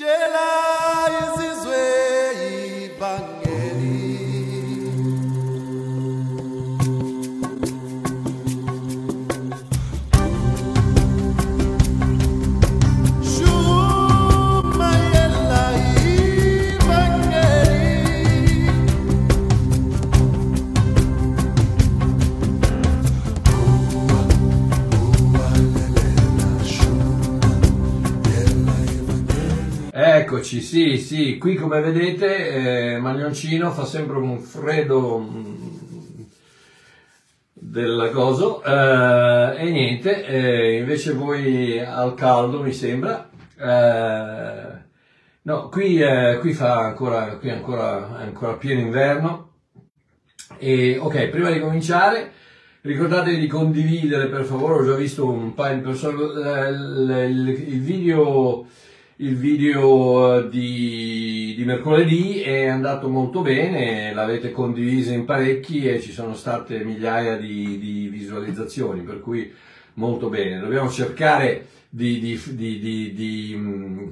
Jedi is Eccoci, sì, sì, qui come vedete eh, Maglioncino fa sempre un freddo mm, del coso eh, e niente, eh, invece voi al caldo mi sembra. Eh, no, qui, eh, qui fa ancora, qui ancora, ancora pieno inverno. E, ok, prima di cominciare, ricordatevi di condividere per favore, ho già visto un paio di persone, eh, il video, il video eh, di, di mercoledì è andato molto bene, l'avete condiviso in parecchi e ci sono state migliaia di, di visualizzazioni, per cui molto bene. Dobbiamo cercare di, di, mm,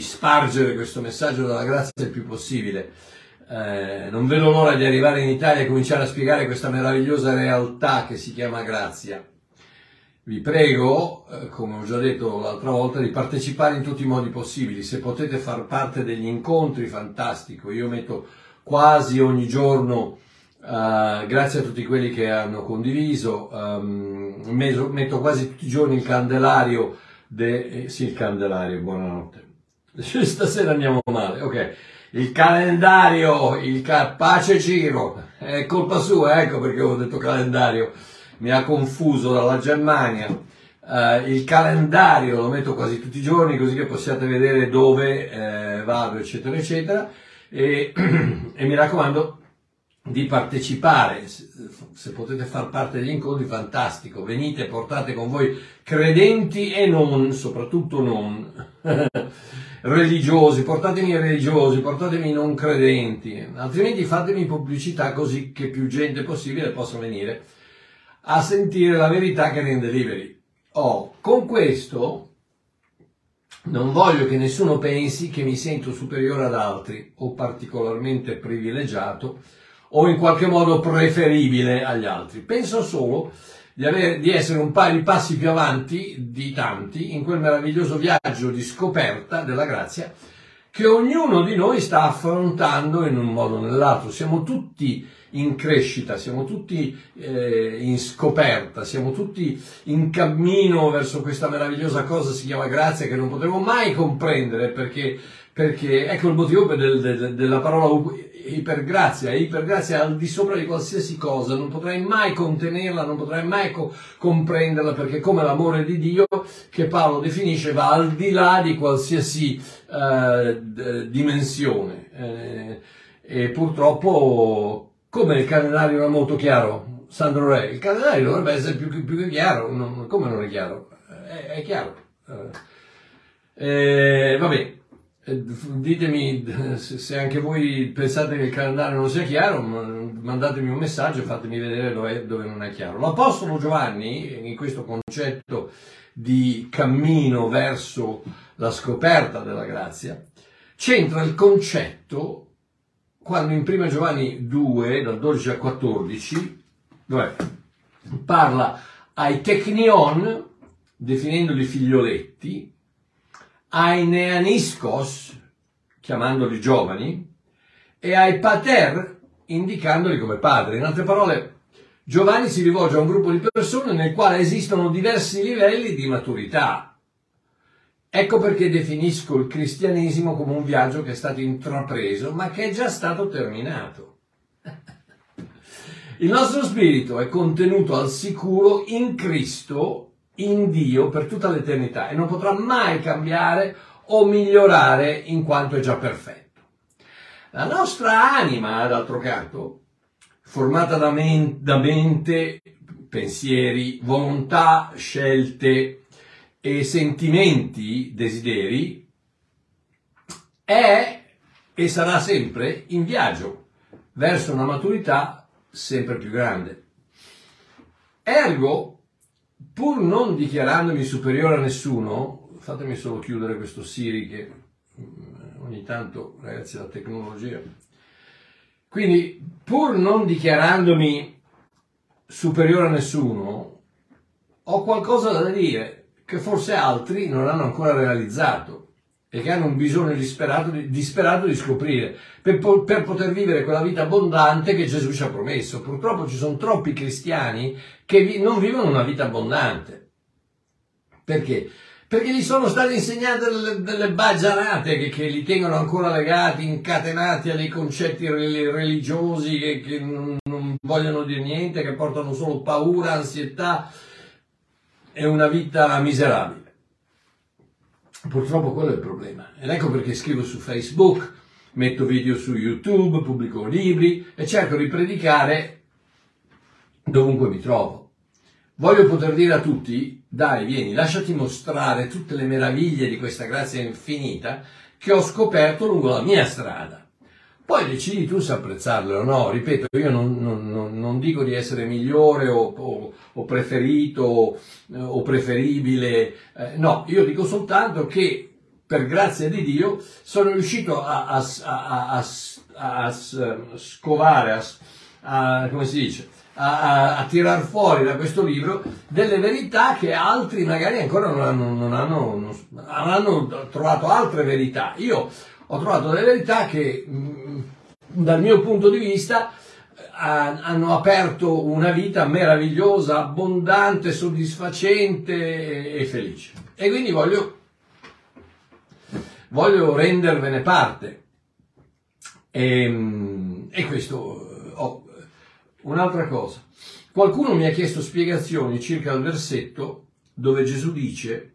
spargere questo messaggio della grazia il più possibile. Eh, non vedo l'ora di arrivare in Italia e cominciare a spiegare questa meravigliosa realtà che si chiama grazia. Vi prego, eh, come ho già detto l'altra volta, di partecipare in tutti i modi possibili. Se potete far parte degli incontri, fantastico. Io metto quasi ogni giorno, eh, grazie a tutti quelli che hanno condiviso, meso- metto quasi tutti i giorni il candelario, de- eh, sì il candelario, buonanotte. Stasera andiamo male, ok. Il calendario, il ca- pace Ciro, è colpa sua, ecco perché ho detto calendario, mi ha confuso dalla Germania. Eh, il calendario lo metto quasi tutti i giorni così che possiate vedere dove eh, vado, eccetera, eccetera. E, e mi raccomando di partecipare, se potete far parte degli incontri, fantastico. Venite, portate con voi credenti e non, soprattutto non religiosi, portatemi religiosi, portatemi non credenti, altrimenti fatemi pubblicità così che più gente possibile possa venire a sentire la verità che rende liberi. Oh, con questo non voglio che nessuno pensi che mi sento superiore ad altri o particolarmente privilegiato o in qualche modo preferibile agli altri. Penso solo di, avere, di essere un paio di passi più avanti di tanti in quel meraviglioso viaggio di scoperta della grazia che ognuno di noi sta affrontando in un modo o nell'altro. Siamo tutti in crescita, siamo tutti eh, in scoperta, siamo tutti in cammino verso questa meravigliosa cosa si chiama grazia che non potremo mai comprendere perché, perché ecco il motivo del- del- della parola ipergrazia, ipergrazia al di sopra di qualsiasi cosa, non potrai mai contenerla, non potrai mai co- comprenderla perché come l'amore di Dio che Paolo definisce va al di là di qualsiasi eh, d- dimensione. Eh, e purtroppo come il calendario non è molto chiaro, Sandro Re, il calendario dovrebbe essere più, più che chiaro, non- come non è chiaro? È, è chiaro. Eh, eh, vabbè, eh, ditemi eh, se, anche voi pensate che il calendario non sia chiaro, ma- mandatemi un messaggio e fatemi vedere dove, dove non è chiaro. L'Apostolo Giovanni, in questo concetto di cammino verso la scoperta della grazia, c'entra il concetto quando in 1 Giovanni 2, dal 12 al 14, dov'è? parla ai technion, definendoli figlioletti, ai neaniscos, chiamandoli giovani, e ai pater, indicandoli come padri. In altre parole, Giovanni si rivolge a un gruppo di persone nel quale esistono diversi livelli di maturità. Ecco perché definisco il cristianesimo come un viaggio che è stato intrapreso, ma che è già stato terminato. Il nostro spirito è contenuto al sicuro in Cristo, in Dio, per tutta l'eternità e non potrà mai cambiare o migliorare in quanto è già perfetto. La nostra anima, d'altro canto, formata da, men- da mente, pensieri, volontà, scelte e sentimenti, desideri, è e sarà sempre in viaggio verso una maturità sempre più grande. Ergo, pur non dichiarandomi superiore a nessuno, fatemi solo chiudere questo Siri che mm, ogni tanto, ragazzi, la tecnologia. Quindi, pur non dichiarandomi superiore a nessuno, ho qualcosa da dire che forse altri non hanno ancora realizzato e che hanno un bisogno disperato di, disperato di scoprire per, per poter vivere quella vita abbondante che Gesù ci ha promesso. Purtroppo ci sono troppi cristiani che vi- non vivono una vita abbondante. Perché? Perché gli sono state insegnate delle, delle baggianate che, che li tengono ancora legati, incatenati a dei concetti rel- religiosi che, che non, non vogliono dire niente, che portano solo paura, ansietà e una vita miserabile. Purtroppo quello è il problema. Ed ecco perché scrivo su Facebook, metto video su YouTube, pubblico libri e cerco di predicare dovunque mi trovo. Voglio poter dire a tutti, dai, vieni, lasciati mostrare tutte le meraviglie di questa grazia infinita che ho scoperto lungo la mia strada. Poi decidi tu se apprezzarle o no, ripeto, io non, non- non- dico di essere migliore o, o- o preferito eh, o preferibile, eh, no, io dico soltanto che per grazia di Dio sono riuscito a, a- a- a- scovare, come si dice, a, a tirar fuori da questo libro delle verità che altri magari ancora non hanno, non hanno, non hanno trovato altre verità. Io ho trovato delle verità che mh, dal mio punto di vista ha- hanno aperto una vita meravigliosa, abbondante, soddisfacente e, felice. E quindi voglio, voglio rendervene parte. E, e questo, eh, oh, un'altra cosa. Qualcuno mi ha chiesto spiegazioni circa il versetto dove Gesù dice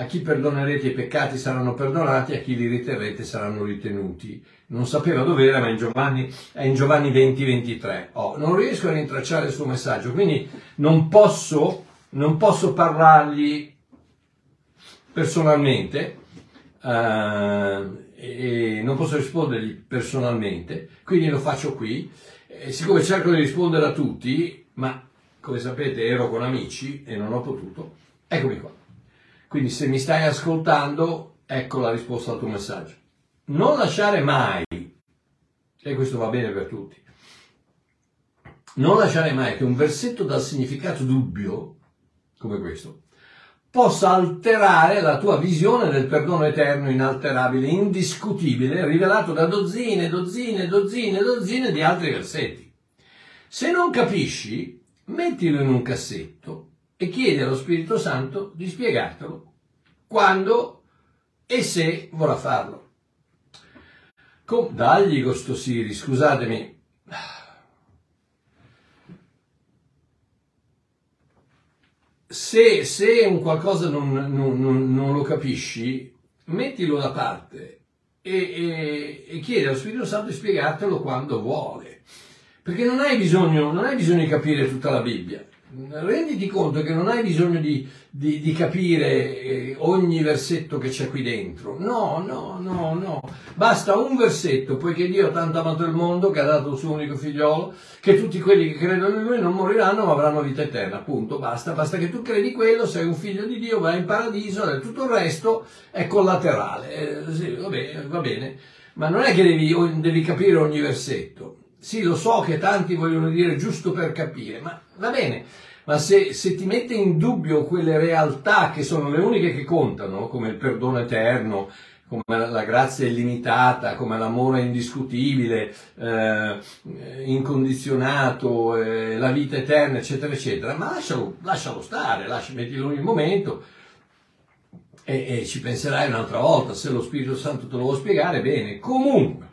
a chi perdonerete i peccati saranno perdonati, a chi li riterrete saranno ritenuti. Non sapeva dove era, ma in Giovanni, è in Giovanni 20, 23. Oh, non riesco a rintracciare il suo messaggio, quindi non posso, non posso parlargli personalmente, eh, e non posso rispondergli personalmente, quindi lo faccio qui. E siccome cerco di rispondere a tutti, ma come sapete ero con amici e non ho potuto, eccomi qua. Quindi se mi stai ascoltando, ecco la risposta al tuo messaggio. Non lasciare mai, e questo va bene per tutti, non lasciare mai che un versetto dal significato dubbio, come questo, possa alterare la tua visione del perdono eterno, inalterabile, indiscutibile, rivelato da dozzine, dozzine, dozzine, dozzine di altri versetti. Se non capisci, mettilo in un cassetto e chiedi allo Spirito Santo di spiegartelo quando e se vorrà farlo. Com- dagli questo Siri, scusatemi. Se, se un qualcosa non, non- non- non lo capisci, mettilo da parte e, e- e chiedi allo Spirito Santo di spiegartelo quando vuole. Perché non hai bisogno, non hai bisogno di capire tutta la Bibbia. Renditi conto che non hai bisogno di, di- di capire eh, ogni versetto che c'è qui dentro. No, no, no, no. Basta un versetto, poiché Dio ha tanto amato il mondo che ha dato il suo unico figliolo, che tutti quelli che credono in lui non moriranno ma avranno vita eterna. Punto, basta. Basta che tu credi quello, sei un figlio di Dio, vai in paradiso, e tutto il resto è collaterale. Eh, sì, va bene, va bene. Ma non è che devi, devi capire ogni versetto. Sì, lo so che tanti vogliono dire giusto per capire, ma va bene, ma se, se ti mette in dubbio quelle realtà che sono le uniche che contano, come il perdono eterno, come la, grazia illimitata, come l'amore indiscutibile, eh, incondizionato, eh, la vita eterna, eccetera, eccetera, ma lascialo, lascialo stare, lascia, mettilo in un momento e, e ci penserai un'altra volta, se lo Spirito Santo te lo vuole spiegare, bene. Comunque,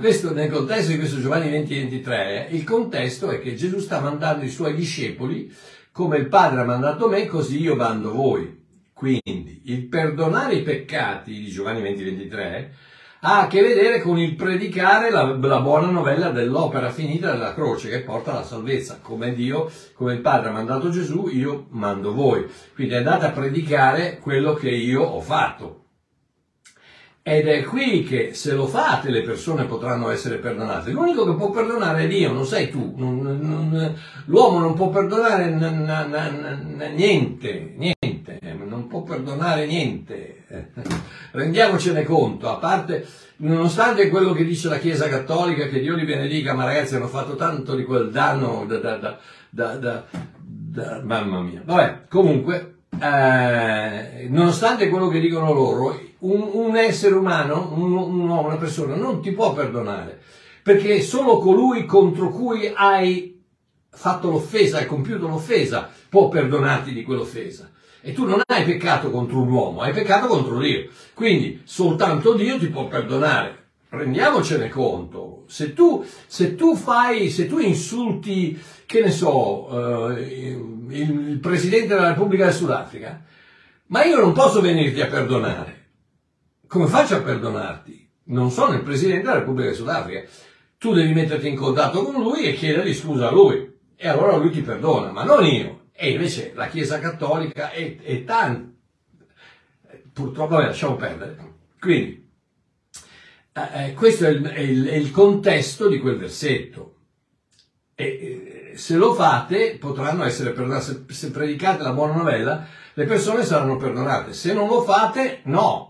questo, nel contesto di questo Giovanni 20-23, il contesto è che Gesù sta mandando i suoi discepoli, come il Padre ha mandato me, così io mando voi. Quindi, il perdonare i peccati di Giovanni 20-23 ha a che vedere con il predicare la, la buona novella dell'opera finita della croce che porta alla salvezza. Come Dio, come il Padre ha mandato Gesù, io mando voi. Quindi andate a predicare quello che io ho fatto. Ed è qui che se lo fate le persone potranno essere perdonate. L'unico che può perdonare è Dio, non sei tu. Non- non- l'uomo non può perdonare n- n- n- niente, niente, non può perdonare niente. Rendiamocene conto, a parte, nonostante quello che dice la Chiesa Cattolica, che Dio li benedica, ma ragazzi hanno fatto tanto di quel danno da, da- da- da- da- da- mamma mia. Vabbè, comunque, eh, nonostante quello che dicono loro, un, un essere umano, un, un uomo, una persona, non ti può perdonare, perché è solo colui contro cui hai fatto l'offesa, hai compiuto l'offesa, può perdonarti di quell'offesa. E tu non hai peccato contro un uomo, hai peccato contro Dio. Quindi soltanto Dio ti può perdonare. Rendiamocene conto. Se tu, se tu fai, se tu insulti, che ne so, eh, il, il Presidente della Repubblica del Sudafrica, ma io non posso venirti a perdonare. Come faccio a perdonarti? Non sono il Presidente della Repubblica del Sudafrica. Tu devi metterti in contatto con lui e chiedergli scusa a lui. E allora lui ti perdona, ma non io. E invece la Chiesa Cattolica è, è tan... Purtroppo, vabbè, lasciamo perdere. Quindi, eh, eh, questo è il, è il- è il contesto di quel versetto. E eh, se lo fate potranno essere perdonate, se, se predicate la buona novella, le persone saranno perdonate. Se non lo fate, no.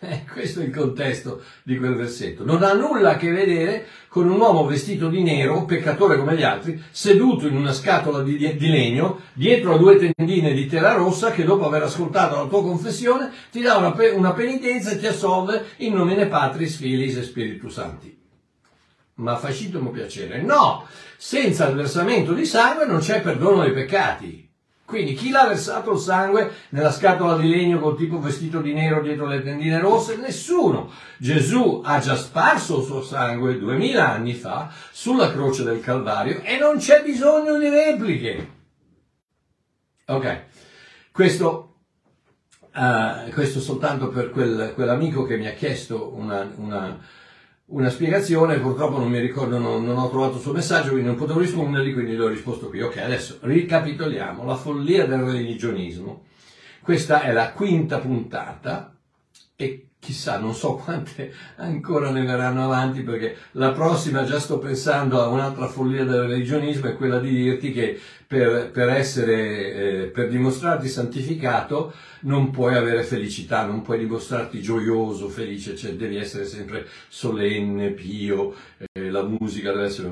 Eh, questo è il contesto di quel versetto. Non ha nulla a che vedere con un uomo vestito di nero, peccatore come gli altri, seduto in una scatola di, di legno, dietro a due tendine di tela rossa, che dopo aver ascoltato la tua confessione ti dà una, una penitenza e ti assolve in nomine Patris, Filis e Spiritus Santi ma facitemi piacere. No, senza il versamento di sangue non c'è perdono dei peccati. Quindi chi l'ha versato il sangue nella scatola di legno col tipo vestito di nero dietro le tendine rosse? Nessuno. Gesù ha già sparso il suo sangue duemila anni fa sulla croce del Calvario e non c'è bisogno di repliche. Ok, questo eh, questo soltanto per quel- quell'amico che mi ha chiesto una, una- una spiegazione, purtroppo non mi ricordo, non, non ho trovato il suo messaggio, quindi non potevo rispondergli, quindi l'ho risposto qui. Ok, adesso ricapitoliamo la follia del religionismo. Questa è la quinta puntata e chissà, non so quante ancora ne verranno avanti perché la prossima già sto pensando a un'altra follia del religionismo, è quella di dirti che per, per essere, eh, per dimostrarti santificato non puoi avere felicità, non puoi dimostrarti gioioso, felice, cioè devi essere sempre solenne, pio, eh, la musica deve essere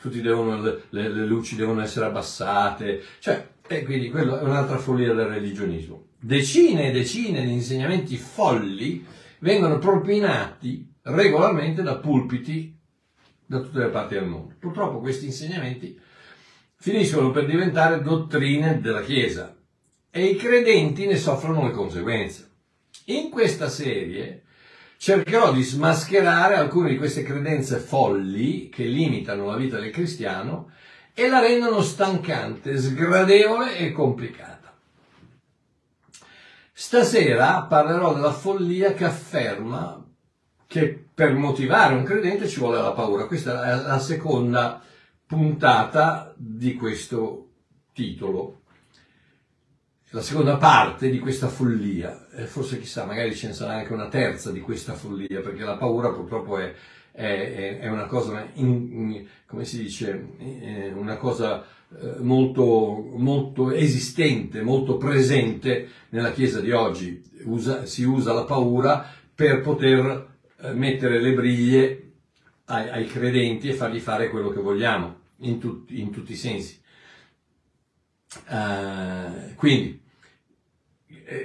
tutti devono, le, le- luci devono essere abbassate, cioè, e quindi quello è un'altra follia del religionismo. Decine e decine di insegnamenti folli vengono propinati regolarmente da pulpiti da tutte le parti del mondo. Purtroppo questi insegnamenti finiscono per diventare dottrine della Chiesa e i credenti ne soffrono le conseguenze. In questa serie cercherò di smascherare alcune di queste credenze folli che limitano la vita del cristiano e la rendono stancante, sgradevole e complicata. Stasera parlerò della follia che afferma che per motivare un credente ci vuole la paura. Questa è la seconda puntata di questo titolo, la seconda parte di questa follia. E forse chissà, magari ce ne sarà anche una terza di questa follia, perché la paura purtroppo è, è- è- una cosa, in- come si dice, una cosa eh, molto, molto esistente, molto presente nella Chiesa di oggi. Usa- si usa la paura per poter eh, mettere le briglie ai, ai credenti e fargli fare quello che vogliamo, in, tut- in tutti i sensi. Eh, quindi,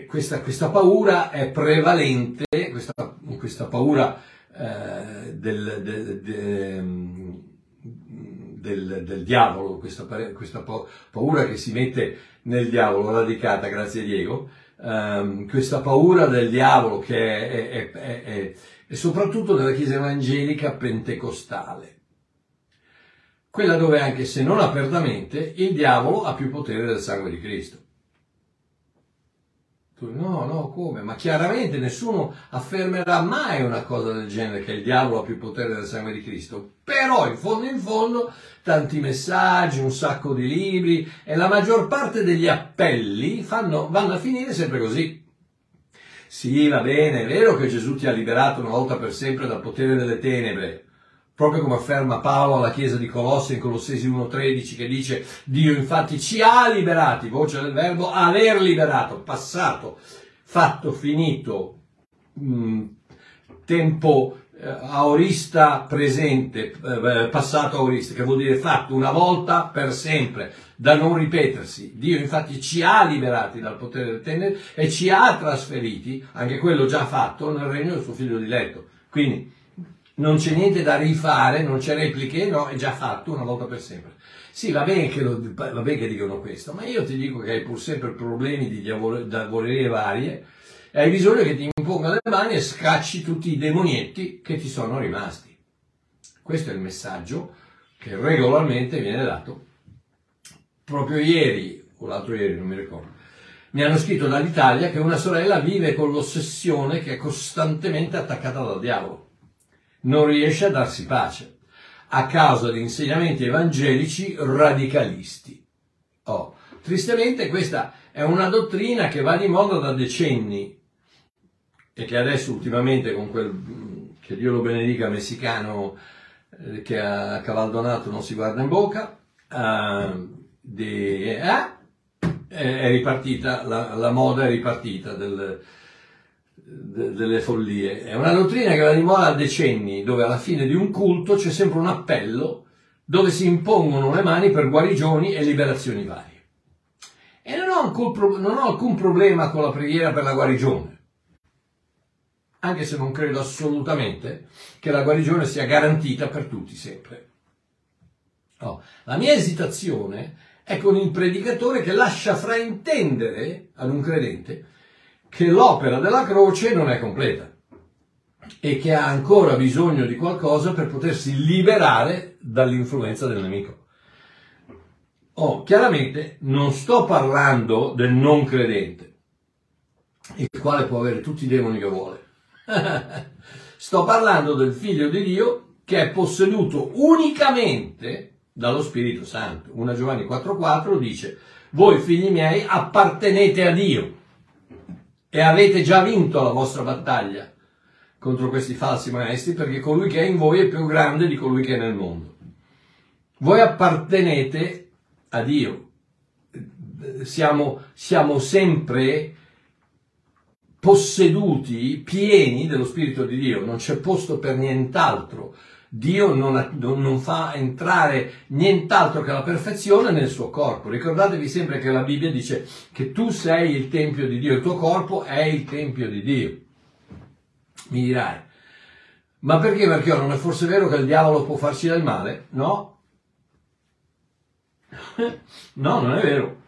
questa, questa paura è prevalente, questa, questa paura eh, del, del- de- del- del diavolo, questa, questa pa- paura che si mette nel diavolo, radicata, grazie Diego, ehm, questa paura del diavolo che è, è- è- è- è soprattutto nella Chiesa evangelica pentecostale, quella dove anche se non apertamente il diavolo ha più potere del sangue di Cristo. Tu, no, no, come? Ma chiaramente nessuno affermerà mai una cosa del genere, che il diavolo ha più potere del sangue di Cristo. Però, in fondo in fondo, tanti messaggi, un sacco di libri e la maggior parte degli appelli fanno- vanno a finire sempre così. Sì, va bene, è vero che Gesù ti ha liberato una volta per sempre dal potere delle tenebre, proprio come afferma Paolo alla chiesa di Colosse in Colossesi 1.13 che dice Dio infatti ci ha liberati, voce del verbo aver liberato, passato, fatto, finito, mh, tempo eh, aorista presente, eh, passato aorista, che vuol dire fatto una volta per sempre, da non ripetersi. Dio infatti ci ha liberati dal potere del tenere e ci ha trasferiti, anche quello già fatto, nel regno del suo figlio diletto. Quindi non c'è niente da rifare, non c'è repliche, no, è già fatto una volta per sempre. Sì, va bene che, lo, va bene che dicono questo, ma io ti dico che hai pur sempre problemi di diavolerie varie e hai bisogno che ti imponga le mani e scacci tutti i demonietti che ti sono rimasti. Questo è il messaggio che regolarmente viene dato. Proprio ieri, o l'altro ieri, non mi ricordo, mi hanno scritto dall'Italia che una sorella vive con l'ossessione che è costantemente attaccata dal diavolo. Non riesce a darsi pace a causa di insegnamenti evangelici radicalisti. Oh, tristemente questa è una dottrina che va di moda da decenni e che adesso ultimamente con quel, che Dio lo benedica, messicano eh, che a Cavaldonato non si guarda in bocca, eh, di, eh, è ripartita, la, la, moda è ripartita del, de, delle follie. È una dottrina che va di moda da decenni, dove alla fine di un culto c'è sempre un appello dove si impongono le mani per guarigioni e liberazioni varie. E non ho, alcun, non ho alcun problema con la preghiera per la guarigione anche se non credo assolutamente che la guarigione sia garantita per tutti sempre. Oh, la mia esitazione è con il predicatore che lascia fraintendere ad un credente che l'opera della croce non è completa e che ha ancora bisogno di qualcosa per potersi liberare dall'influenza del nemico. Oh, chiaramente non sto parlando del non credente, il quale può avere tutti i demoni che vuole. Sto parlando del figlio di Dio che è posseduto unicamente dallo Spirito Santo. 1 Giovanni 4:4 dice, voi figli miei appartenete a Dio e avete già vinto la vostra battaglia contro questi falsi maestri perché colui che è in voi è più grande di colui che è nel mondo. Voi appartenete a Dio. Siamo, siamo sempre posseduti, pieni dello Spirito di Dio, non c'è posto per nient'altro. Dio non, non, fa entrare nient'altro che la perfezione nel suo corpo. Ricordatevi sempre che la Bibbia dice che tu sei il Tempio di Dio, il tuo corpo è il Tempio di Dio. Mi dirai, ma perché? Perché non è forse vero che il diavolo può farci del male? No. no, non è vero.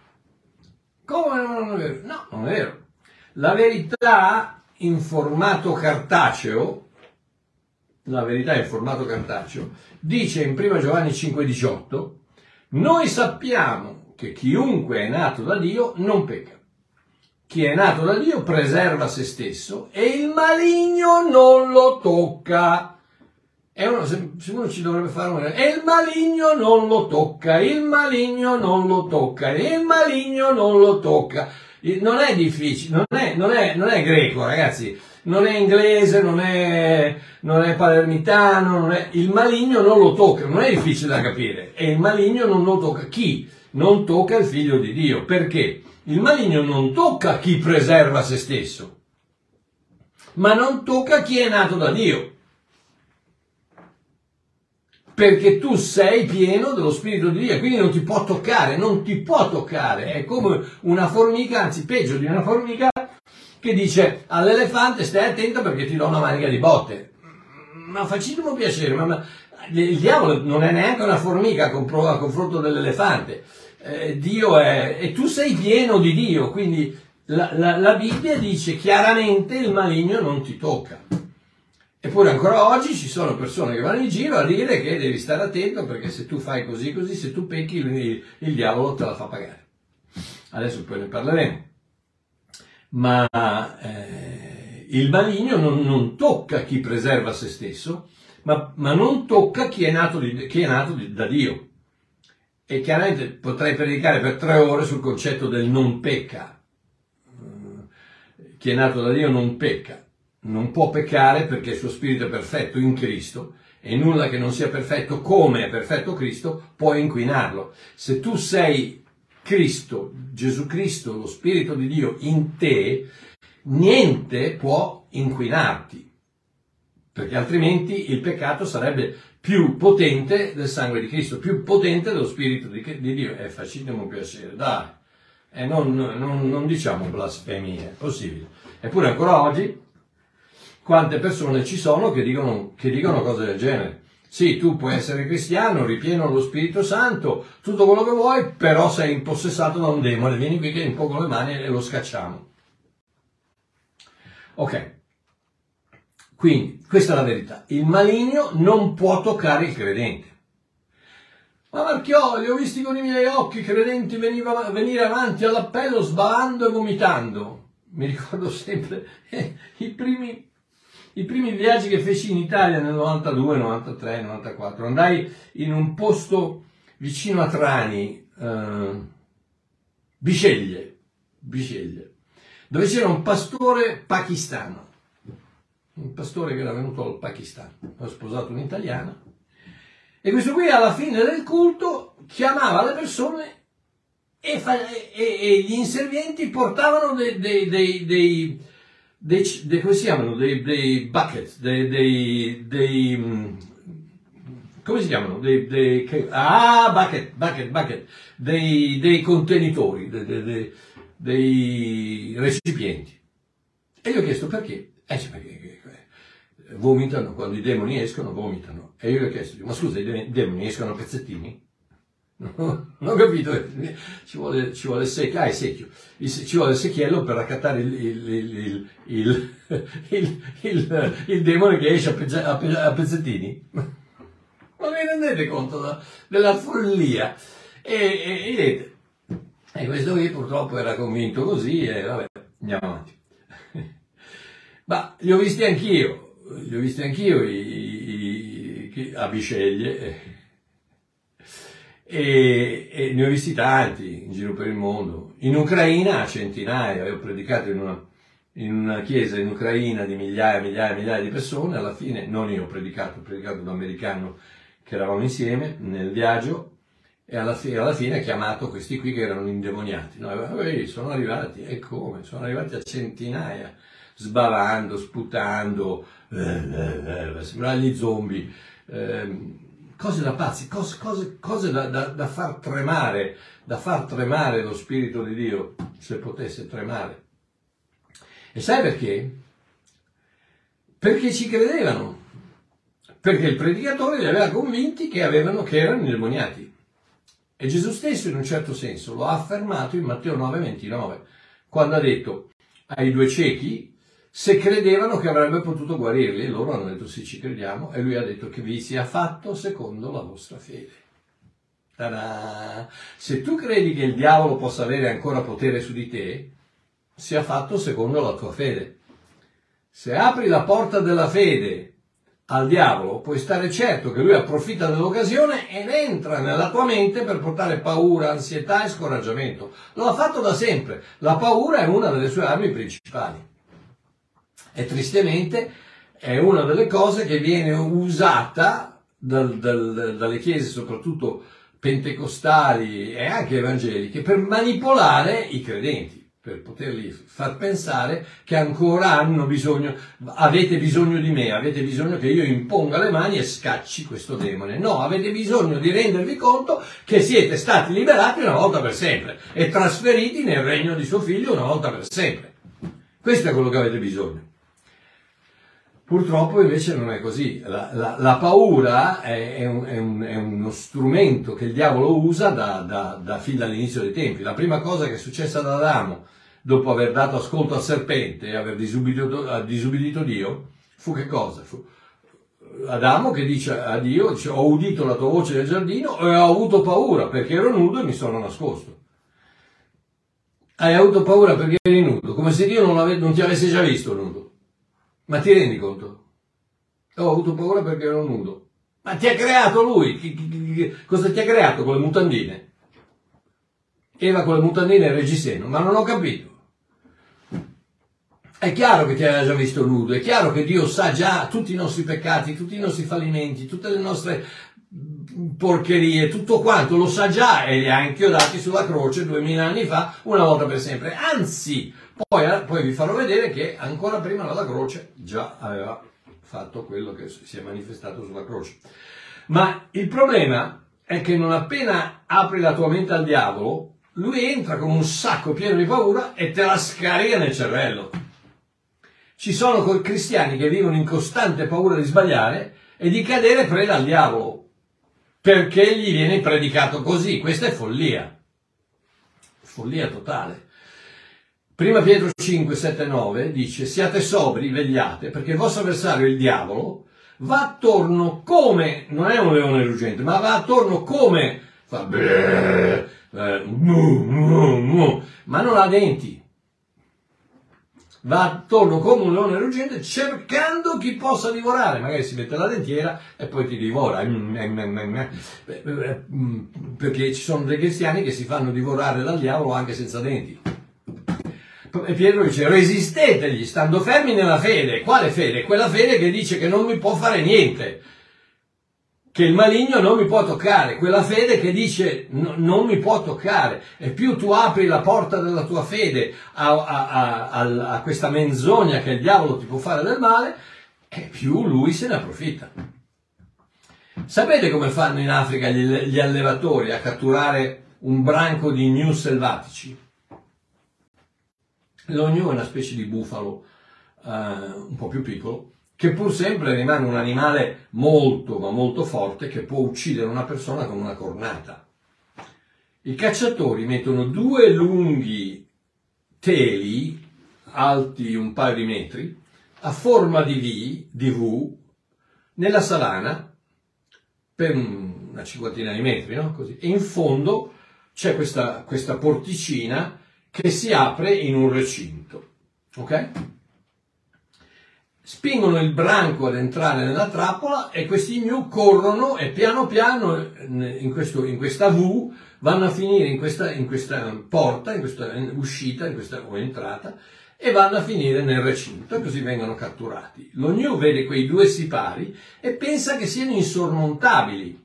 Come non è vero? No, non è vero. La verità in formato cartaceo, la verità in formato cartaceo, dice in 1 Giovanni 5,18, noi sappiamo che chiunque è nato da Dio non pecca. Chi è nato da Dio preserva se stesso e il maligno non lo tocca. E uno, se, uno ci dovrebbe fare un... E il maligno non lo tocca, il maligno non lo tocca, il maligno non lo tocca non è difficile, non è, non è, non è greco, ragazzi, non è inglese, non è, non è palermitano, non è, il maligno non lo tocca, non è difficile da capire, e il maligno non lo tocca chi? Non tocca il figlio di Dio, perché? Il maligno non tocca chi preserva se stesso, ma non tocca chi è nato da Dio perché tu sei pieno dello Spirito di Dio, quindi non ti può toccare, non ti può toccare, è come una formica, anzi peggio di una formica, che dice all'elefante stai attento perché ti do una manica di botte. Ma facciamo piacere, ma, ma, il diavolo non è neanche una formica a confronto dell'elefante, eh, Dio è, e tu sei pieno di Dio, quindi la, la, la Bibbia dice chiaramente il maligno non ti tocca. Eppure ancora oggi ci sono persone che vanno in giro a dire che devi stare attento perché se tu fai così così, se tu pecchi, il, il diavolo te la fa pagare. Adesso poi ne parleremo. Ma eh, il maligno non, non, tocca chi preserva se stesso, ma, ma non tocca chi è nato, di, chi è nato di, da Dio. E chiaramente potrei predicare per tre ore sul concetto del non pecca chi è nato da Dio non pecca, non può peccare perché il suo spirito è perfetto in Cristo e nulla che non sia perfetto come è perfetto Cristo può inquinarlo. Se tu sei Cristo, Gesù Cristo, lo Spirito di Dio in te, niente può inquinarti, perché altrimenti il peccato sarebbe più potente del sangue di Cristo, più potente dello Spirito di, di Dio. È facilissimo piacere, dai. E non, non, non diciamo blasfemie, è possibile. Eppure ancora oggi, quante persone ci sono che dicono, che dicono cose del genere? Sì, tu puoi essere cristiano, ripieno lo Spirito Santo, tutto quello che vuoi, però sei impossessato da un demone, vieni qui che impongo le mani e lo scacciamo. Ok, quindi questa è la verità. Il maligno non può toccare il credente. Ma Marchiò, li ho visti con i miei occhi credenti veniva, venire avanti all'appello sbavando e vomitando. Mi ricordo sempre eh, i, primi, i primi viaggi che feci in Italia nel 92, 93, 94. Andai in un posto vicino a Trani, eh, Bisceglie, Bisceglie, dove c'era un pastore pakistano un pastore che era venuto dal Pakistan, ha sposato un'italiana, e questo qui alla fine del culto chiamava le persone e, fa, e, e gli inservienti portavano dei, dei, dei, dei, dei come si chiamano? Dei, dei bucket, dei, dei, dei, mm, come si chiamano? Dei, dei, ah, bucket, bucket, bucket, dei, dei contenitori, dei, dei, dei recipienti. E gli ho chiesto perché. Eh, perché vomitano, quando i demoni escono, vomitano. E io gli ho chiesto, ma scusa, i demoni escono a pezzettini? No, non ho capito, ci vuole, ci vuole secchio, ah secchio, ci vuole secchiello per raccattare il, il, il, il, demone che esce a, pezze, a pezzettini. Ma vi rendete conto della follia? E, e, e, questo qui purtroppo era convinto così e vabbè, andiamo avanti. Ma li ho visti anch'io, li ho visti anch'io i, i, a Bisceglie e, e, ne ho visti tanti in giro per il mondo. In Ucraina centinaia, ho predicato in una, in una chiesa in Ucraina di migliaia, migliaia, migliaia di persone, alla fine non io ho predicato, ho predicato un americano che eravamo insieme nel viaggio e alla fine, alla fine ha chiamato questi qui che erano indemoniati. No, sono arrivati, e come? Sono arrivati a centinaia sbavando, sputando, eh, eh, eh, sembrava gli zombie, eh, cose da pazzi, cose, cose, cose da, da, da, far tremare, da far tremare lo Spirito di Dio, se potesse tremare. E sai perché? Perché ci credevano, perché il predicatore li aveva convinti che, avevano, che erano indemoniati. E Gesù stesso in un certo senso lo ha affermato in Matteo 9:29, quando ha detto ai due ciechi, se credevano che avrebbe potuto guarirli. Loro hanno detto sì, ci crediamo, e lui ha detto che vi sia fatto secondo la vostra fede. Ta-da! Se tu credi che il diavolo possa avere ancora potere su di te, sia fatto secondo la tua fede. Se apri la porta della fede al diavolo, puoi stare certo che lui approfitta dell'occasione ed entra nella tua mente per portare paura, ansietà e scoraggiamento. Lo ha fatto da sempre. La paura è una delle sue armi principali e tristemente è una delle cose che viene usata dal, dal, dalle chiese, soprattutto pentecostali e anche evangeliche, per manipolare i credenti per poterli far pensare che ancora hanno bisogno, avete bisogno di me, avete bisogno che io imponga le mani e scacci questo demone. No, avete bisogno di rendervi conto che siete stati liberati una volta per sempre e trasferiti nel regno di suo figlio una volta per sempre. Questo è quello che avete bisogno. Purtroppo invece non è così. La, la, la paura è, è, un, è, un, è, uno strumento che il diavolo usa da, da, da fin dall'inizio dei tempi. La prima cosa che è successa ad Adamo, dopo aver dato ascolto al serpente e aver disubbidito, disubbidito Dio, fu che cosa? Fu Adamo che dice a Dio, dice, ho udito la tua voce nel giardino e ho avuto paura perché ero nudo e mi sono nascosto. Hai avuto paura perché eri nudo, come se Dio non, non ti avesse già visto nudo. Ma ti rendi conto? Ho avuto paura perché ero nudo. Ma ti ha creato lui? Cosa ti ha creato con le mutandine? Eva con le mutandine e il reggiseno, ma non ho capito. È chiaro che ti aveva già visto nudo, è chiaro che Dio sa già tutti i nostri peccati, tutti i nostri fallimenti, tutte le nostre porcherie, tutto quanto, lo sa già e li ha inchiodati sulla croce duemila anni fa, una volta per sempre. Anzi, poi, poi vi farò vedere che ancora prima della croce già aveva fatto quello che si è manifestato sulla croce. Ma il problema è che non appena apri la tua mente al diavolo, lui entra con un sacco pieno di paura e te la scarica nel cervello. Ci sono cristiani che vivono in costante paura di sbagliare e di cadere preda al diavolo, perché gli viene predicato così. Questa è follia. Follia totale. Prima Pietro 5, 7, 9 dice siate sobri, vegliate, perché il vostro avversario, il diavolo, va attorno come, non è un leone ruggente, ma va attorno come, fa eh, ma non ha denti. Va attorno come un leone ruggente cercando chi possa divorare, magari si mette la dentiera e poi ti divora, perché ci sono dei cristiani che si fanno divorare dal diavolo anche senza denti. E Pietro dice resistetegli stando fermi nella fede. Quale fede? Quella fede che dice che non mi può fare niente che il maligno non mi può toccare, quella fede che dice no, non mi può toccare. E più tu apri la porta della tua fede a, a, a, a, questa menzogna che il diavolo ti può fare del male, e più lui se ne approfitta. Sapete come fanno in Africa gli, gli allevatori a catturare un branco di gnu selvatici? Lo gnu è una specie di bufalo uh, un po' più piccolo che pur sempre rimane un animale molto ma molto forte che può uccidere una persona con una cornata. I cacciatori mettono due lunghi teli alti un paio di metri a forma di V, di v nella salana per una cinquantina di metri, no? Così. E in fondo c'è questa, questa porticina che si apre in un recinto. Ok? spingono il branco ad entrare nella trappola e questi gnu corrono e piano piano in, questo, in questa V vanno a finire in questa, in questa porta, in questa uscita, in questa o entrata e vanno a finire nel recinto e così vengono catturati. Lo gnu vede quei due sipari e pensa che siano insormontabili,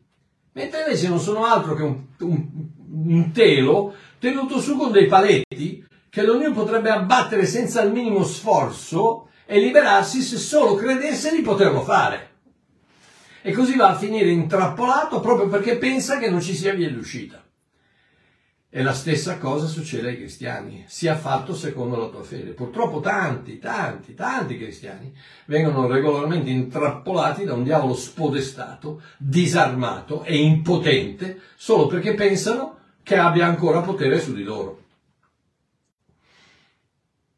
mentre invece non sono altro che un, un, un telo tenuto su con dei paletti che gnu potrebbe abbattere senza il minimo sforzo e liberarsi se solo credesse di poterlo fare. E così va a finire intrappolato proprio perché pensa che non ci sia via d'uscita. E la stessa cosa succede ai cristiani, sia fatto secondo la tua fede. Purtroppo tanti, tanti, tanti cristiani vengono regolarmente intrappolati da un diavolo spodestato, disarmato e impotente solo perché pensano che abbia ancora potere su di loro.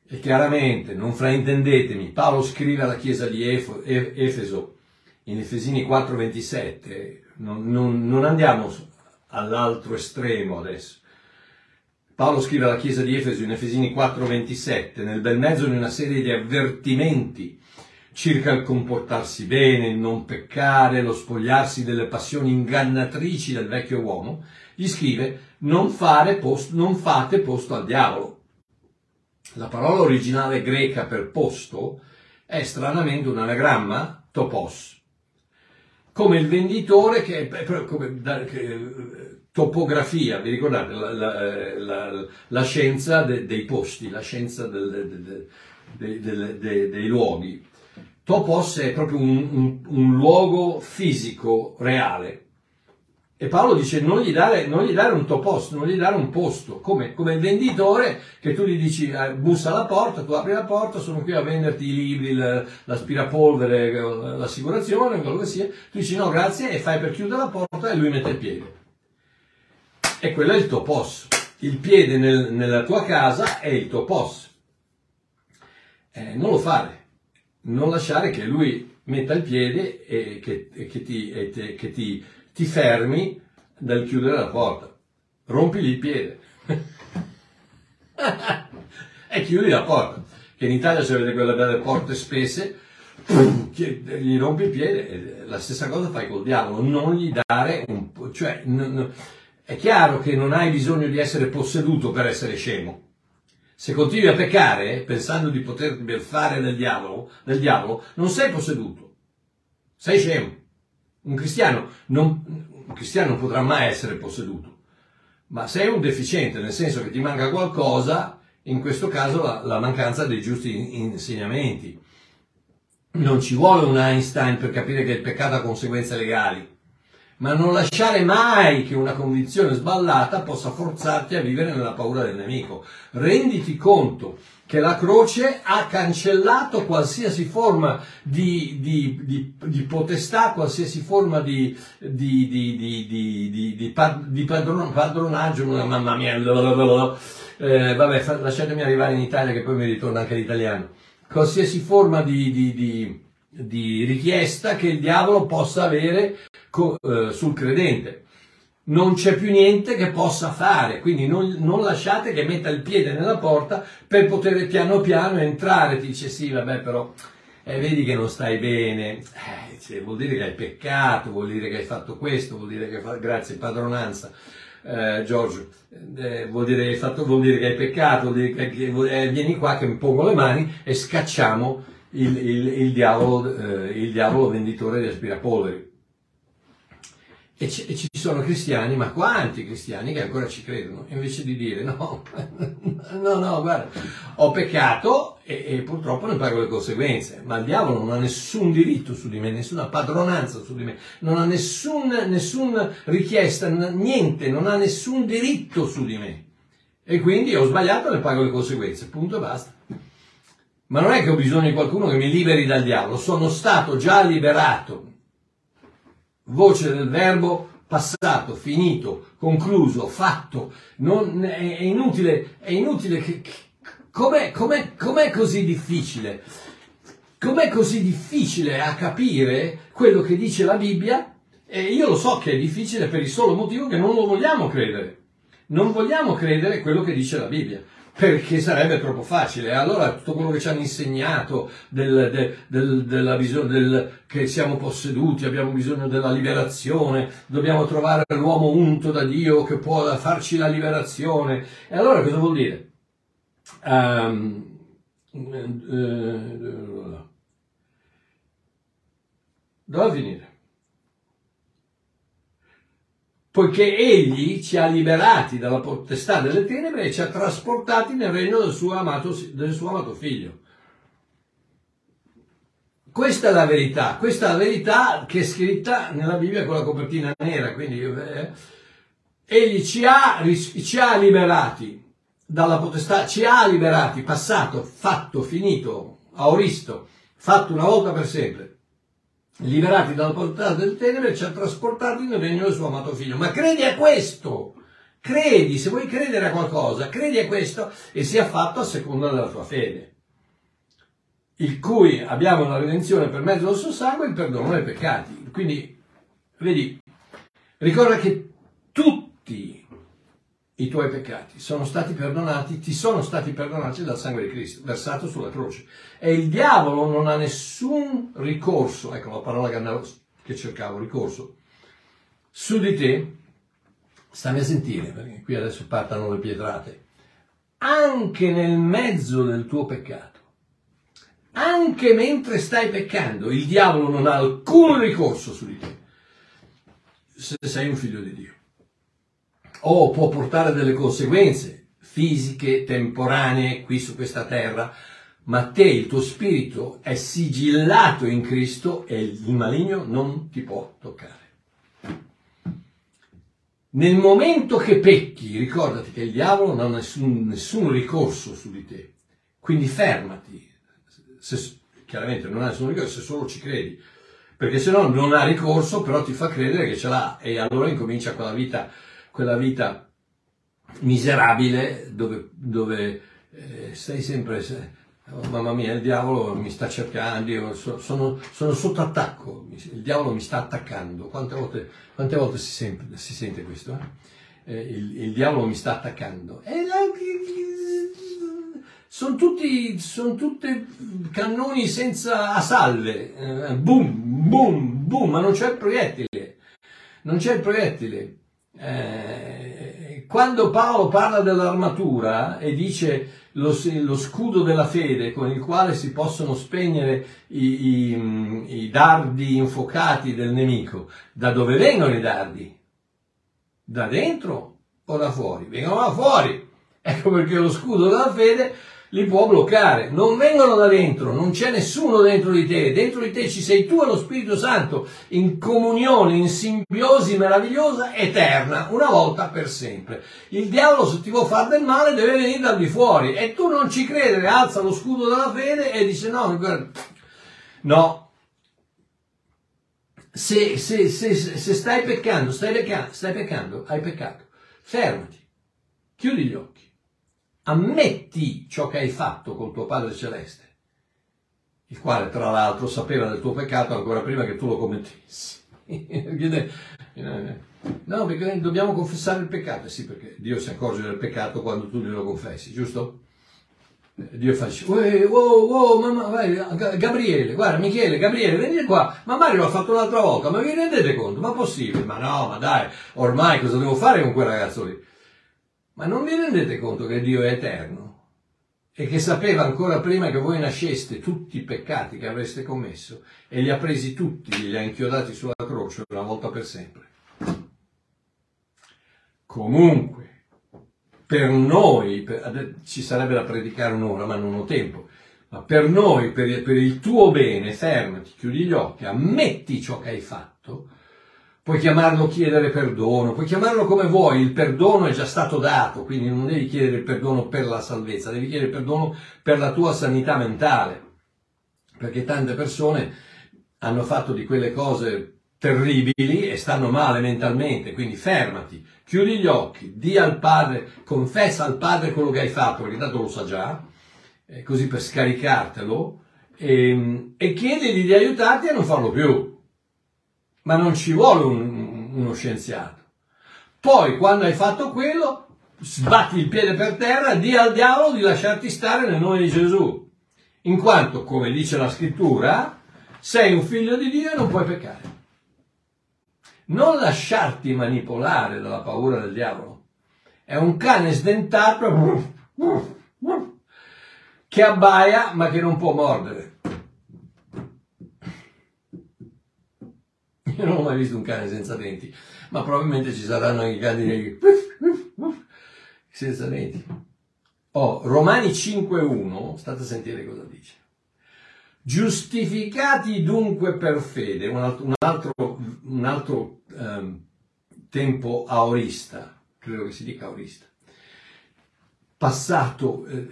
E chiaramente, non fraintendetemi, Paolo scrive alla chiesa di Efeso in Efesini 4:27, non, non, non andiamo all'altro estremo adesso. Paolo scrive alla chiesa di Efeso in Efesini 4:27, nel bel mezzo di una serie di avvertimenti circa il comportarsi bene, il non peccare, lo spogliarsi delle passioni ingannatrici del vecchio uomo, gli scrive non, posto, non fate posto al diavolo. La parola originale greca per posto è stranamente un anagramma topos, come il venditore che come, che, topografia, vi ricordate? La, la, la, la scienza de, dei posti, la scienza de, de, dei luoghi. Topos è proprio un, un, un luogo fisico reale e Paolo dice non gli dare, non gli dare un topos, non gli dare un posto, come, come il venditore che tu gli dici eh, bussa alla porta, tu apri la porta, sono qui a venderti i libri, l'aspirapolvere, l'assicurazione, quello che sia, tu dici no grazie e fai per chiudere la porta e lui mette il piede. E quello è il topos. Il piede nel, nella tua casa è il topos. Eh, non lo fare, non lasciare che lui metta il piede e che, e che ti, e te, che ti ti fermi dal chiudere la porta, rompigli il piede e chiudi la porta. Che in Italia se avete quelle belle porte spesse, gli rompi il piede, la stessa cosa fai col diavolo, non gli dare un po', cioè, n- n- è chiaro che non hai bisogno di essere posseduto per essere scemo. Se continui a peccare, pensando di poter fare del diavolo, del diavolo, non sei posseduto. Sei scemo. Un cristiano non, un cristiano non potrà mai essere posseduto. Ma sei un deficiente, nel senso che ti manca qualcosa, in questo caso la, la mancanza dei giusti insegnamenti. Non ci vuole un Einstein per capire che il peccato ha conseguenze legali ma non lasciare mai che una convinzione sballata possa forzarti a vivere nella paura del nemico. Renditi conto che la croce ha cancellato qualsiasi forma di, di, di, di potestà, qualsiasi forma di, padron, padronaggio, mamma mia, eh, vabbè, lasciatemi arrivare in Italia che poi mi ritorna anche l'italiano, qualsiasi forma di, di richiesta che il diavolo possa avere co- eh, sul credente. Non c'è più niente che possa fare, quindi non, non, lasciate che metta il piede nella porta per poter piano piano entrare. Ti dice sì, vabbè, però eh, vedi che non stai bene, eh, cioè, vuol dire che hai peccato, vuol dire che hai fatto questo, vuol dire che fatto, grazie padronanza. Eh, Giorgio, eh, vuol, dire che hai fatto, vuol dire che hai peccato, vuol dire che, che eh, vieni qua che mi pongo le mani e scacciamo il, il, il, diavolo, eh, il diavolo venditore di aspirapolveri. E ci, e ci, sono cristiani, ma quanti cristiani che ancora ci credono, invece di dire no, no, no, guarda, ho peccato e, e, purtroppo ne pago le conseguenze, ma il diavolo non ha nessun diritto su di me, nessuna padronanza su di me, non ha nessun, nessuna richiesta, niente, non ha nessun diritto su di me. E quindi ho sbagliato e ne pago le conseguenze, punto e basta. Ma non è che ho bisogno di qualcuno che mi liberi dal diavolo, sono stato già liberato voce del verbo passato, finito, concluso, fatto. Non, è, è, inutile, è inutile che, che com'è, com'è, com'è così difficile? Com'è così difficile a capire quello che dice la Bibbia? E io lo so che è difficile per il solo motivo che non lo vogliamo credere. Non vogliamo credere quello che dice la Bibbia perché sarebbe troppo facile. Allora tutto quello che ci hanno insegnato del, del, del, della visione che siamo posseduti, abbiamo bisogno della liberazione, dobbiamo trovare l'uomo unto da Dio che può farci la liberazione. E allora cosa vuol dire? Um, uh, dove finire? Poiché egli ci ha liberati dalla potestà delle tenebre e ci ha trasportati nel regno del suo amato, del suo amato figlio. Questa è la verità, questa è la verità che è scritta nella Bibbia con la copertina nera, quindi eh, egli ci ha, ci ha liberati dalla potestà, ci ha liberati, passato, fatto, finito, aoristo, fatto una volta per sempre liberati dalla portata del tenebre, ci ha trasportati nel regno del suo amato figlio. Ma credi a questo! Credi, se vuoi credere a qualcosa, credi a questo e sia fatto a seconda della tua fede. Il cui abbiamo la redenzione per mezzo del suo sangue e il perdono dei peccati. Quindi, vedi, ricorda che tutti i tuoi peccati. Sono stati perdonati, ti sono stati perdonati dal sangue di Cristo, versato sulla croce. E il diavolo non ha nessun ricorso, ecco la parola che, andavo, che cercavo, ricorso, su di te, stammi a sentire, perché qui adesso partono le pietrate, anche nel mezzo del tuo peccato, anche mentre stai peccando, il diavolo non ha alcun ricorso su di te, se sei un figlio di Dio o può portare delle conseguenze fisiche, temporanee qui su questa terra, ma te, il tuo spirito è sigillato in Cristo e il maligno non ti può toccare. Nel momento che pecchi, ricordati che il diavolo non ha nessun, nessun ricorso su di te, quindi fermati, se, chiaramente non ha nessun ricorso se solo ci credi, perché se no non ha ricorso, però ti fa credere che ce l'ha. E allora incomincia quella vita quella vita miserabile dove, dove eh, stai sempre, oh, mamma mia, il diavolo mi sta cercando, sono, sono, sotto attacco, il diavolo mi sta attaccando. Quante volte, quante volte si, sente, si, sente, questo? Eh? Eh, il, il, diavolo mi sta attaccando. E la, sono tutti, sono tutte cannoni senza a salve, eh, boom, boom, boom, ma non c'è il proiettile, non c'è il proiettile. Eh, quando Paolo parla dell'armatura e dice lo, lo scudo della fede con il quale si possono spegnere i, i, i dardi infuocati del nemico. Da dove vengono i dardi? Da dentro o da fuori? Vengono da fuori. Ecco perché lo scudo della fede li può bloccare. Non vengono da dentro, non c'è nessuno dentro di te. Dentro di te ci sei tu e lo Spirito Santo in comunione, in simbiosi meravigliosa, eterna, una volta per sempre. Il diavolo se ti vuole fare del male deve venire da di fuori e tu non ci credere, alza lo scudo della fede e dice no, no. Se, se, se, se stai peccando, stai peccando, stai peccando, hai peccato. Fermati, chiudi gli occhi ammetti ciò che hai fatto con tuo Padre Celeste, il quale tra l'altro sapeva del tuo peccato ancora prima che tu lo commettessi. no, perché dobbiamo confessare il peccato, sì, perché Dio si accorge del peccato quando tu glielo confessi, giusto? Dio fa, wow, wow, mamma, vai, Gabriele, guarda, Michele, Gabriele, venite qua, ma Mario l'ha fatto un'altra volta, ma vi rendete conto? Ma possibile? Ma no, ma dai, ormai cosa devo fare con quel ragazzo lì? Ma non vi rendete conto che Dio è eterno e che sapeva ancora prima che voi nasceste tutti i peccati che avreste commesso e li ha presi tutti, li ha inchiodati sulla croce una volta per sempre. Comunque, per noi, per, ci sarebbe da predicare un'ora, ma non ho tempo, ma per noi, per, per il tuo bene, fermati, chiudi gli occhi, ammetti ciò che hai fatto, Puoi chiamarlo chiedere perdono, puoi chiamarlo come vuoi, il perdono è già stato dato, quindi non devi chiedere il perdono per la salvezza, devi chiedere il perdono per la tua sanità mentale, perché tante persone hanno fatto di quelle cose terribili e stanno male mentalmente, quindi fermati, chiudi gli occhi, di al Padre, confessa al Padre quello che hai fatto, perché tanto lo sa già, eh, così per scaricartelo, e, e chiedigli di aiutarti a non farlo più ma non ci vuole un, uno scienziato. Poi, quando hai fatto quello, sbatti il piede per terra, di al diavolo di lasciarti stare nel nome di Gesù. In quanto, come dice la scrittura, sei un figlio di Dio e non puoi peccare. Non lasciarti manipolare dalla paura del diavolo. È un cane sdentato che abbaia ma che non può mordere. Io non ho mai visto un cane senza denti, ma probabilmente ci saranno i cani senza denti. Oh, Romani 5.1, state a sentire cosa dice. Giustificati dunque per fede, un altro, un altro, un altro um, tempo aorista, credo che si dica aorista. Passato, eh,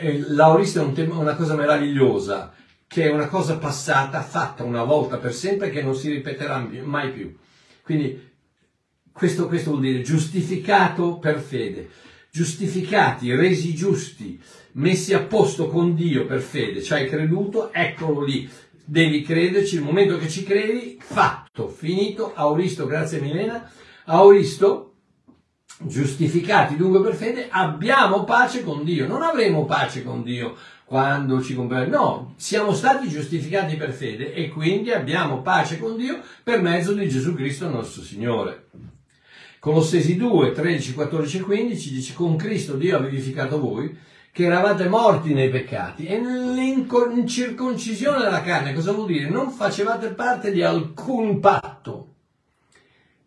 eh, l'aurista è un tema, una cosa meravigliosa, che è una cosa passata, fatta una volta per sempre, che non si ripeterà mai più. Quindi questo, questo vuol dire giustificato per fede, giustificati, resi giusti, messi a posto con Dio per fede, ci hai creduto, eccolo lì, devi crederci, il momento che ci credi, fatto, finito, auristo, grazie Milena, auristo, giustificati dunque per fede, abbiamo pace con Dio, non avremo pace con Dio quando ci convertiamo. No, siamo stati giustificati per fede e quindi abbiamo pace con Dio per mezzo di Gesù Cristo nostro Signore. Colossesi 2, 13, 14 e 15 dice con Cristo Dio ha vivificato voi che eravate morti nei peccati e nell'incirconcisione della carne, cosa vuol dire? Non facevate parte di alcun patto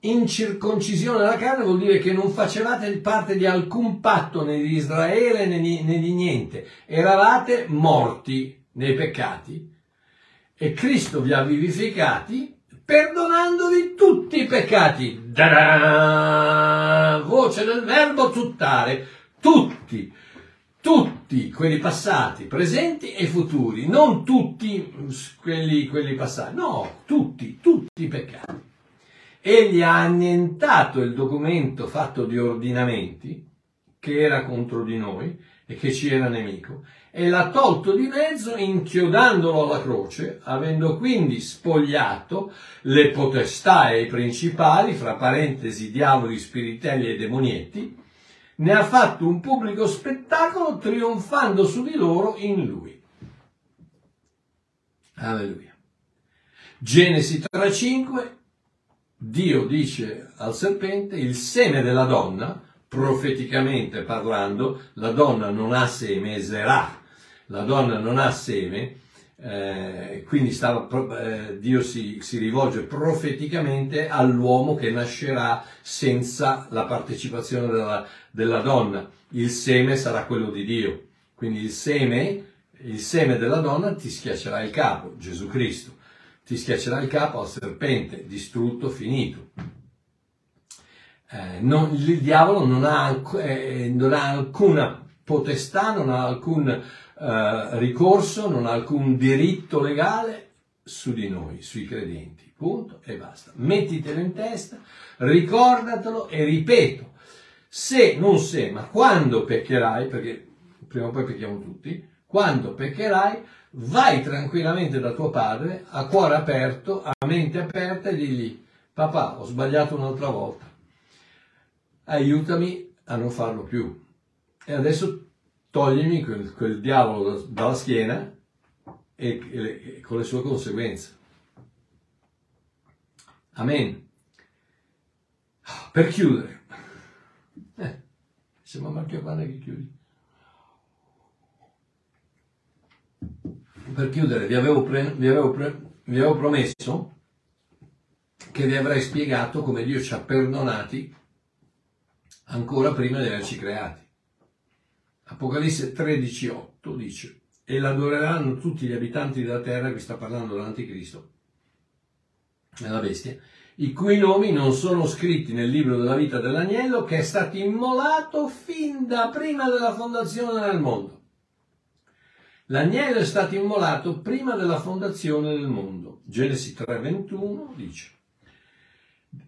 incirconcisione della carne vuol dire che non facevate parte di alcun patto né di Israele né di, niente, eravate morti nei peccati e Cristo vi ha vivificati perdonandovi tutti i peccati. Da-da! Voce del verbo tuttare, tutti, tutti quelli passati, presenti e futuri, non tutti quelli, quelli passati, no, tutti, tutti i peccati egli ha annientato il documento fatto di ordinamenti che era contro di noi e che ci era nemico e l'ha tolto di mezzo inchiodandolo alla croce, avendo quindi spogliato le potestà e i principali, fra parentesi diavoli, spiritelli e demonietti, ne ha fatto un pubblico spettacolo trionfando su di loro in lui. Alleluia. Genesi 3.5 Dio dice al serpente, il seme della donna profeticamente parlando, la donna non ha seme, eserà, la donna non ha seme, eh, quindi stava, eh, Dio si, si rivolge profeticamente all'uomo che nascerà senza la partecipazione della, della donna. Il seme sarà quello di Dio. Quindi il seme, il seme della donna ti schiaccerà il capo, Gesù Cristo. Ti schiaccerà il capo al serpente, distrutto, finito. Eh, non- il diavolo non ha, eh, non ha alcuna potestà, non ha alcun eh, ricorso, non ha alcun diritto legale su di noi, sui credenti. Punto e basta. Mettitelo in testa, ricordatelo e ripeto, se, non se, ma quando peccherai, perché prima o poi pecchiamo tutti, quando peccherai, vai tranquillamente da tuo padre, a cuore aperto, a mente aperta e digli, papà, ho sbagliato un'altra volta, aiutami a non farlo più. E adesso toglimi quel, quel diavolo da- dalla schiena e, e e con le sue conseguenze. Amen. Per chiudere, eh, sembra Marchio Pane che chiudi. Per chiudere, vi avevo, pre- vi avevo pre- vi avevo promesso che vi avrei spiegato come Dio ci ha perdonati ancora prima di averci creati. Apocalisse 13:8 dice, e l'adoreranno tutti gli abitanti della terra, qui sta parlando dell'anticristo, nella bestia, i cui nomi non sono scritti nel libro della vita dell'agnello che è stato immolato fin da prima della fondazione del mondo. L'agnello è stato immolato prima della fondazione del mondo. Genesi 3:21 dice,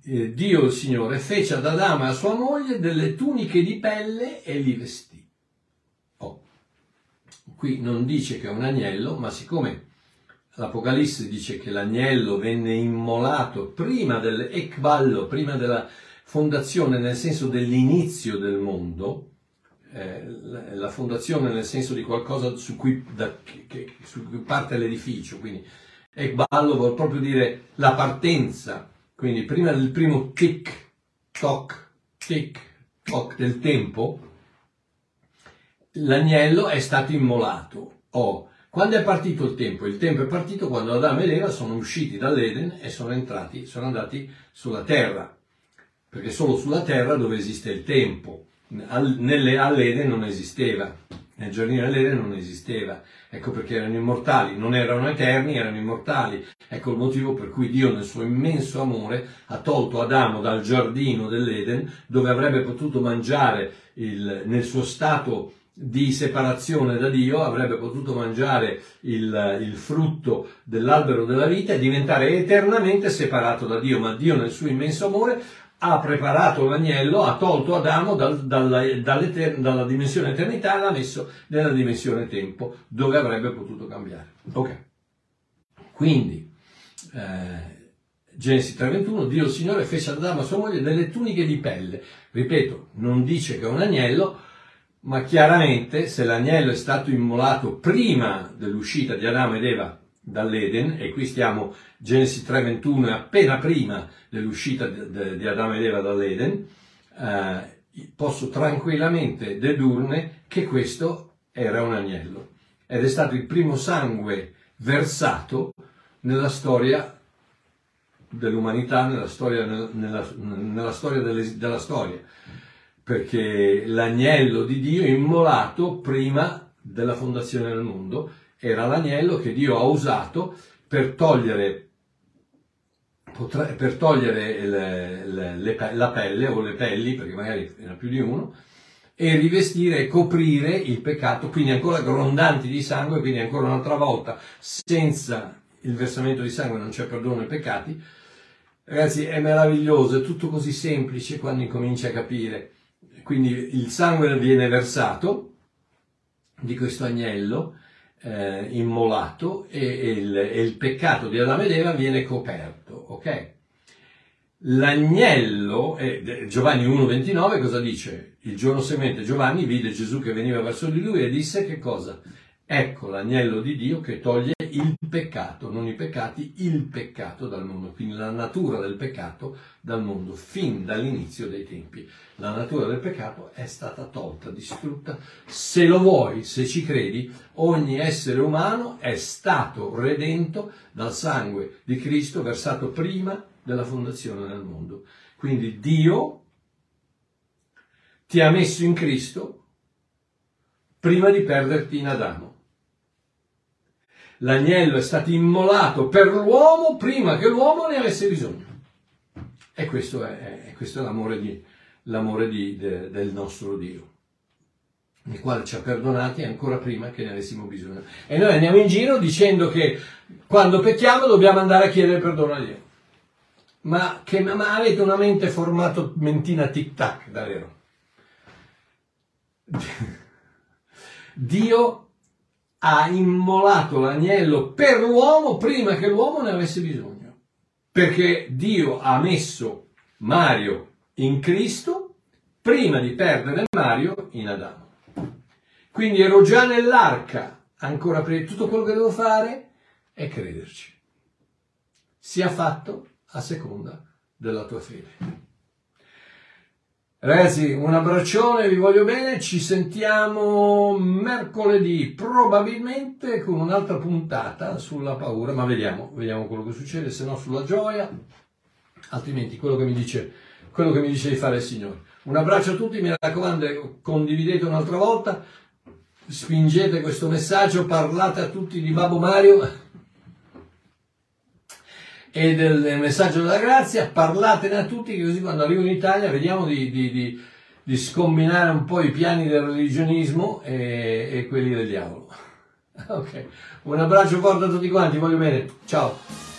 eh, Dio il Signore fece ad Adamo e a sua moglie delle tuniche di pelle e li vestì. Oh, qui non dice che è un agnello, ma siccome l'Apocalisse dice che l'agnello venne immolato prima del ekballo, prima della fondazione, nel senso dell'inizio del mondo, eh, la, la fondazione nel senso di qualcosa su cui, da- che- su cui parte l'edificio, quindi ekballo vuol proprio dire la partenza, quindi prima del primo tic, toc, tic, toc del tempo, l'agnello è stato immolato. Oh, quando è partito il tempo? Il tempo è partito quando Adamo ed Eva sono usciti dall'Eden e sono entrati, sono andati sulla terra, perché solo sulla terra dove esiste il tempo. Al- nelle- all'Eden non esisteva, nel giardino dell'Eden non esisteva. Ecco perché erano immortali, non erano eterni, erano immortali. Ecco il motivo per cui Dio nel suo immenso amore ha tolto Adamo dal giardino dell'Eden dove avrebbe potuto mangiare il- nel suo stato di separazione da Dio, avrebbe potuto mangiare il, il frutto dell'albero della vita e diventare eternamente separato da Dio, ma Dio nel suo immenso amore ha preparato l'agnello, ha tolto Adamo dal- dalla, dalla dimensione eternità e l'ha messo nella dimensione tempo, dove avrebbe potuto cambiare. Ok. Quindi, eh, Genesi 3:21, Dio il Signore fece ad Adamo e sua moglie delle tuniche di pelle. Ripeto, non dice che è un agnello, ma chiaramente se l'agnello è stato immolato prima dell'uscita di Adamo ed Eva dall'Eden, e qui stiamo, Genesi 3:21 è appena prima dell'uscita di Adamo ed Eva dall'Eden, eh, posso tranquillamente dedurne che questo era un agnello ed è stato il primo sangue versato nella storia dell'umanità, nella storia, nella, nella storia delle- della storia perché l'agnello di Dio immolato prima della fondazione del mondo era l'agnello che Dio ha usato per togliere, per togliere le- le- le la pelle o le pelli, perché magari era più di uno, e rivestire e coprire il peccato, quindi ancora grondanti di sangue, quindi ancora un'altra volta senza il versamento di sangue non c'è perdono ai peccati. Ragazzi, è meraviglioso, è tutto così semplice quando incominci a capire. Quindi il sangue viene versato di questo agnello eh, immolato e, e il, e il peccato di Adamo ed Eva viene coperto, ok? L'agnello, eh, Giovanni 1,29 cosa dice? Il giorno seguente Giovanni vide Gesù che veniva verso di lui e disse che cosa? Ecco l'agnello di Dio che toglie il peccato, non i peccati, il peccato dal mondo, quindi la natura del peccato dal mondo, fin dall'inizio dei tempi. La natura del peccato è stata tolta, distrutta. Se lo vuoi, se ci credi, ogni essere umano è stato redento dal sangue di Cristo versato prima della fondazione del mondo. Quindi Dio ti ha messo in Cristo prima di perderti in Adamo. L'agnello è stato immolato per l'uomo prima che l'uomo ne avesse bisogno. E questo è, è, questo è l'amore, di, l'amore di, de, del nostro Dio, il quale ci ha perdonati ancora prima che ne avessimo bisogno. E noi andiamo in giro dicendo che quando pecchiamo dobbiamo andare a chiedere perdono a Dio. Ma, che, ma avete una mente formato mentina tic-tac, davvero. Dio ha immolato l'agnello per l'uomo prima che l'uomo ne avesse bisogno. Perché Dio ha messo Mario in Cristo prima di perdere Mario in Adamo. Quindi ero già nell'arca, ancora prima. Tutto quello che devo fare è crederci. Sia fatto a seconda della tua fede. Ragazzi, un abbraccione, vi voglio bene, ci sentiamo mercoledì, probabilmente con un'altra puntata sulla paura, ma vediamo, vediamo quello che succede, se no sulla gioia, altrimenti quello che mi dice, quello che mi dice di fare il Signore. Un abbraccio a tutti, mi raccomando, condividete un'altra volta, spingete questo messaggio, parlate a tutti di Babbo Mario e del messaggio della grazia, parlatene a tutti, così quando arrivo in Italia vediamo di, di, di, di scombinare un po' i piani del religionismo e, e quelli del diavolo. Ok, un abbraccio forte a tutti quanti, voglio bene, ciao!